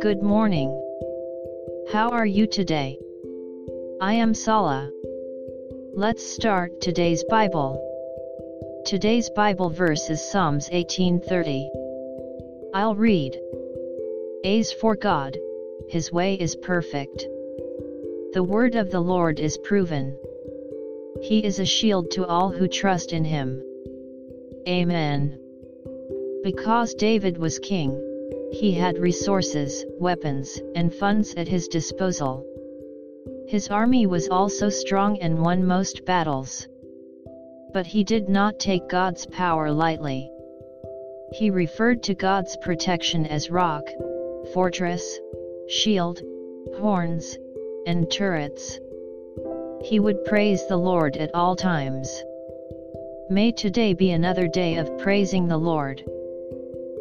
Good morning. How are you today? I am Sala. Let's start today's Bible. Today's Bible verse is Psalms 18:30. I'll read. As for God, his way is perfect. The word of the Lord is proven. He is a shield to all who trust in him. Amen. Because David was king, he had resources, weapons, and funds at his disposal. His army was also strong and won most battles. But he did not take God's power lightly. He referred to God's protection as rock, fortress, shield, horns, and turrets. He would praise the Lord at all times. May today be another day of praising the Lord.